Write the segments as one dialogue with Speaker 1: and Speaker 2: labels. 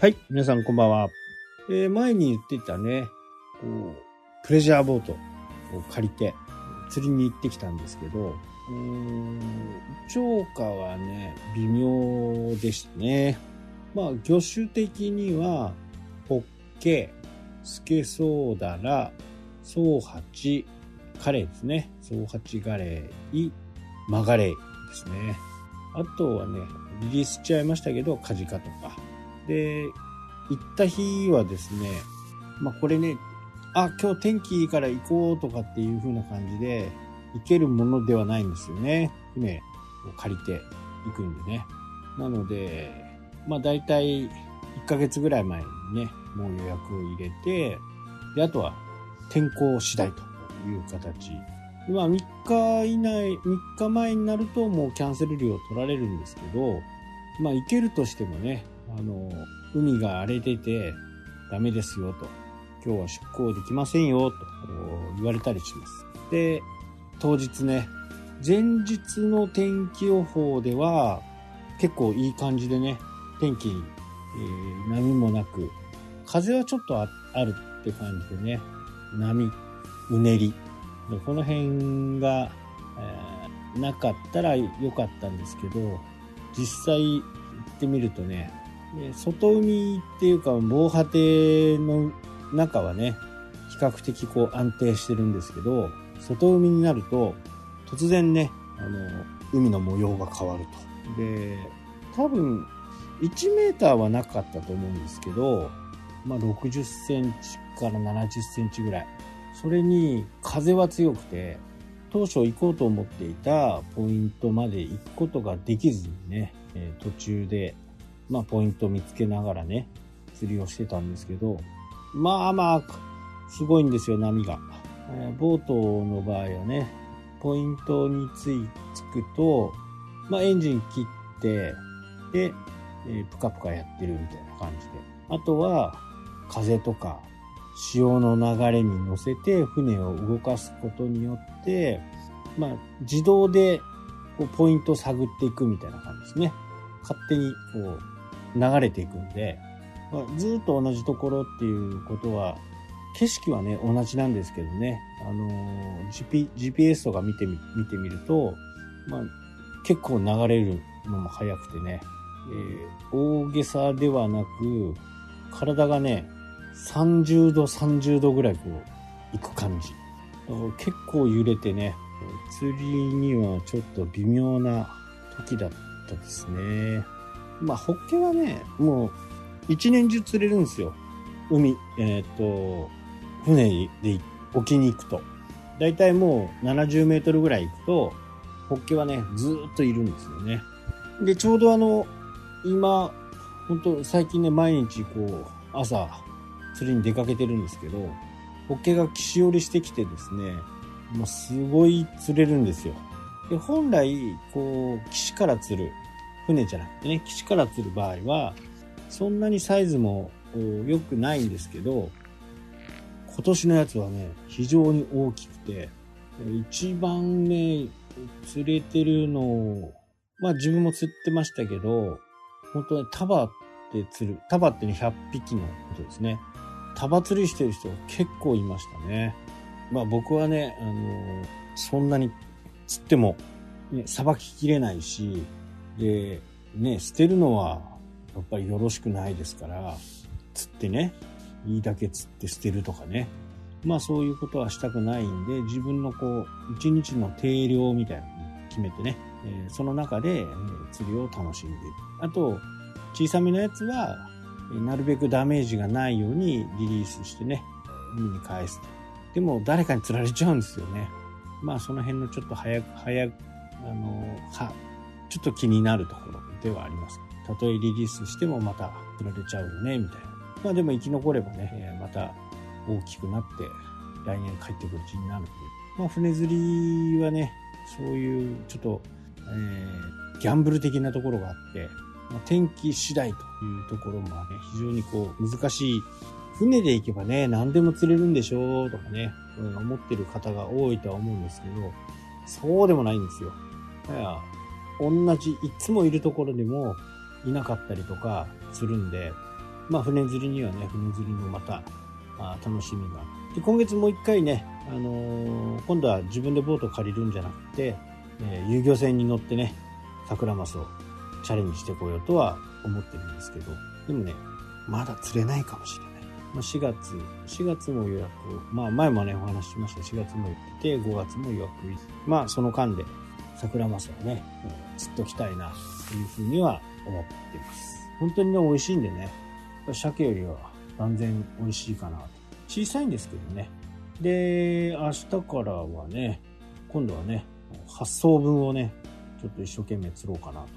Speaker 1: はい、皆さんこんばんは。えー前に言っていたね、こう、プレジャーボートを借りて釣りに行ってきたんですけど、うーん、釣果はね、微妙でしたね。まあ、魚種的には、ホッケ、スケソウダラ、ソウハチ、カレイですね。ソウハチガレイ、マガレイですね。あとはね、リリースしちゃいましたけど、カジカとか。で、行った日はですね、まあこれね、あ、今日天気いいから行こうとかっていう風な感じで、行けるものではないんですよね。船を借りて行くんでね。なので、まあ大体1ヶ月ぐらい前にね、もう予約を入れて、で、あとは天候次第という形。まあ3日以内、3日前になるともうキャンセル料取られるんですけど、まあ行けるとしてもね、あの、海が荒れててダメですよと。今日は出港できませんよと言われたりします。で、当日ね、前日の天気予報では結構いい感じでね、天気、えー波もなく、風はちょっとあるって感じでね、波、うねり。この辺が、えーなかったら良かったんですけど、実際行ってみるとね、で外海っていうか防波堤の中はね、比較的こう安定してるんですけど、外海になると突然ね、あの、海の模様が変わると。で、多分1メーターはなかったと思うんですけど、まあ60センチから70センチぐらい。それに風は強くて、当初行こうと思っていたポイントまで行くことができずにね、途中で、まあポイントを見つけながらね、釣りをしてたんですけど、まあまあ、すごいんですよ、波が。えーボートの場合はね、ポイントについつくと、まあエンジン切って、で、えープカプカやってるみたいな感じで。あとは、風とか、潮の流れに乗せて船を動かすことによって、まあ、自動でこうポイントを探っていくみたいな感じですね。勝手にこう流れていくんで、まあ、ずっと同じところっていうことは、景色はね、同じなんですけどね、あのー GP GPS とか見てみ、見てみると、まあ、結構流れるのも速くてね、えー大げさではなく、体がね、30度、30度ぐらいこう、行く感じ。結構揺れてね、釣りにはちょっと微妙な時だったですね。まあ、ホッケはね、もう、一年中釣れるんですよ。海、えっ、と、船で沖に行くと。だいたいもう70メートルぐらい行くと、ホッケはね、ずっといるんですよね。で、ちょうどあの、今、本当最近ね、毎日こう、朝、釣りに出かけてるんですけど、ホッケが岸寄りしてきてですね、もうすごい釣れるんですよ。で、本来、こう、岸から釣る、船じゃなくてね、岸から釣る場合は、そんなにサイズも良くないんですけど、今年のやつはね、非常に大きくて、一番ね、釣れてるのを、まあ自分も釣ってましたけど、本当ね、束で釣る、束ってね、100匹のことですね。束釣りしてる人結構いましたね。まあ僕はね、あのそんなに釣っても、ね、さばききれないし、で、ね、捨てるのはやっぱりよろしくないですから、釣ってね、いいだけ釣って捨てるとかね。まあそういうことはしたくないんで、自分のこう、一日の定量みたいなのを決めてね、えその中で、え釣りを楽しんでいる。あと、小さめのやつは、なるべくダメージがないようにリリースしてね、海に返す。でも誰かに釣られちゃうんですよね。まあその辺のちょっと早く、早く、あの、は、ちょっと気になるところではあります。たとえリリースしてもまた釣られちゃうよね、みたいな。まあでも生き残ればね、また大きくなって来年帰ってくる気になるんで。まあ船釣りはね、そういうちょっと、えーギャンブル的なところがあって、まあ天気次第というところもね、非常にこう難しい。船で行けばね、何でも釣れるんでしょうとかね、うん思ってる方が多いとは思うんですけど、そうでもないんですよ。だから同じ、いつもいるところでもいなかったりとかするんで、まあ、船釣りにはね、船釣りのまた、あ楽しみが。で、今月もう一回ね、あのー、今度は自分でボートを借りるんじゃなくて、えー、遊漁船に乗ってね、桜マスをチャレンジしてこようとは思ってるんですけど、でもね、まだ釣れないかもしれない。まあ、4月、4月も予約、まあ前もね、お話ししました4月も行って、5月も予約。まあその間で桜マスをね、釣っときたいな、というふうには思っています。本当にね、美味しいんでね、鮭よりは断然美味しいかなと。小さいんですけどね。で、明日からはね、今度はね、発送分をね、ちょっと一生懸命釣ろうかなと。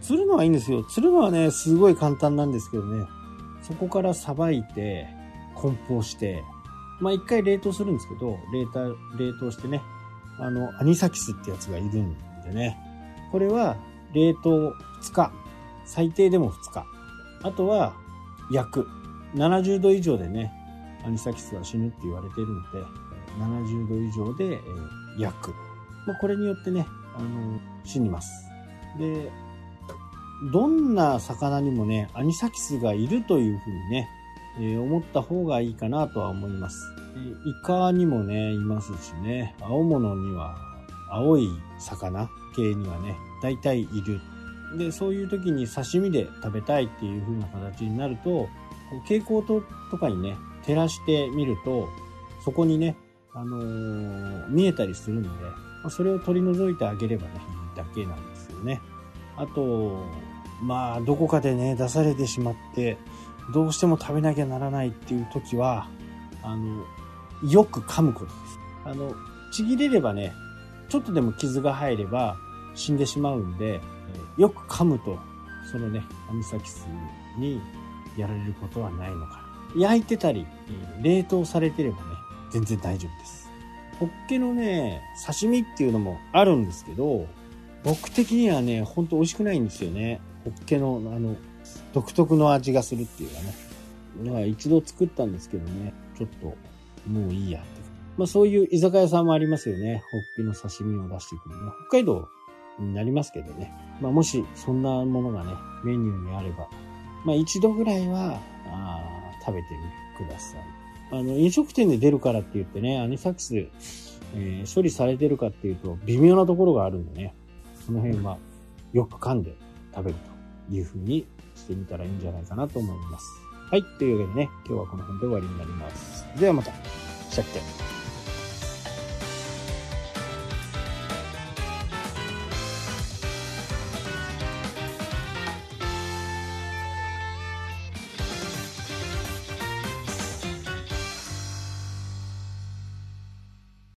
Speaker 1: 釣るのはいいんですよ。釣るのはね、すごい簡単なんですけどね、そこからさばいて、梱包して、まあ一回冷凍するんですけど、冷凍、冷凍してね、あの、アニサキスってやつがいるんでね、これは冷凍2日、最低でも2日。あとは焼く。70度以上でね、アニサキスは死ぬって言われてるので、70度以上で焼く。まあ、これによってね、あの、死にます。で、どんな魚にもね、アニサキスがいるというふうにね、えー、思った方がいいかなとは思います。イカにもね、いますしね、青物には、青い魚系にはね、大体いる。で、そういう時に刺身で食べたいっていう風な形になると、蛍光灯とかにね、照らしてみると、そこにね、あのー、見えたりするんで、それを取り除いてあげればね、いいだけなんですよね。あと、まあ、どこかでね、出されてしまって、どうしても食べなきゃならないっていう時は、あの、よく噛むことです。あの、ちぎれればね、ちょっとでも傷が入れば死んでしまうんで、よく噛むと、そのね、アニサキスにやられることはないのかな。焼いてたり、冷凍されてればね、全然大丈夫です。ホッケのね、刺身っていうのもあるんですけど、僕的にはね、ほんと美味しくないんですよね。ホッケの、あの、独特の味がするっていうかね。だから一度作ったんですけどね、ちょっと、もういいやって。まあそういう居酒屋さんもありますよね。ホッケの刺身を出してくる、ね。北海道になりますけどね。まあもしそんなものがね、メニューにあれば、まあ一度ぐらいは、ああ食べてみてください。あの、飲食店で出るからって言ってね、アニサキス、えー、処理されてるかっていうと、微妙なところがあるんでね、その辺はよく噛んで食べるというふうにしてみたらいいんじゃないかなと思います。はい。というわけでね、今日はこの辺で終わりになります。ではまた。したっけ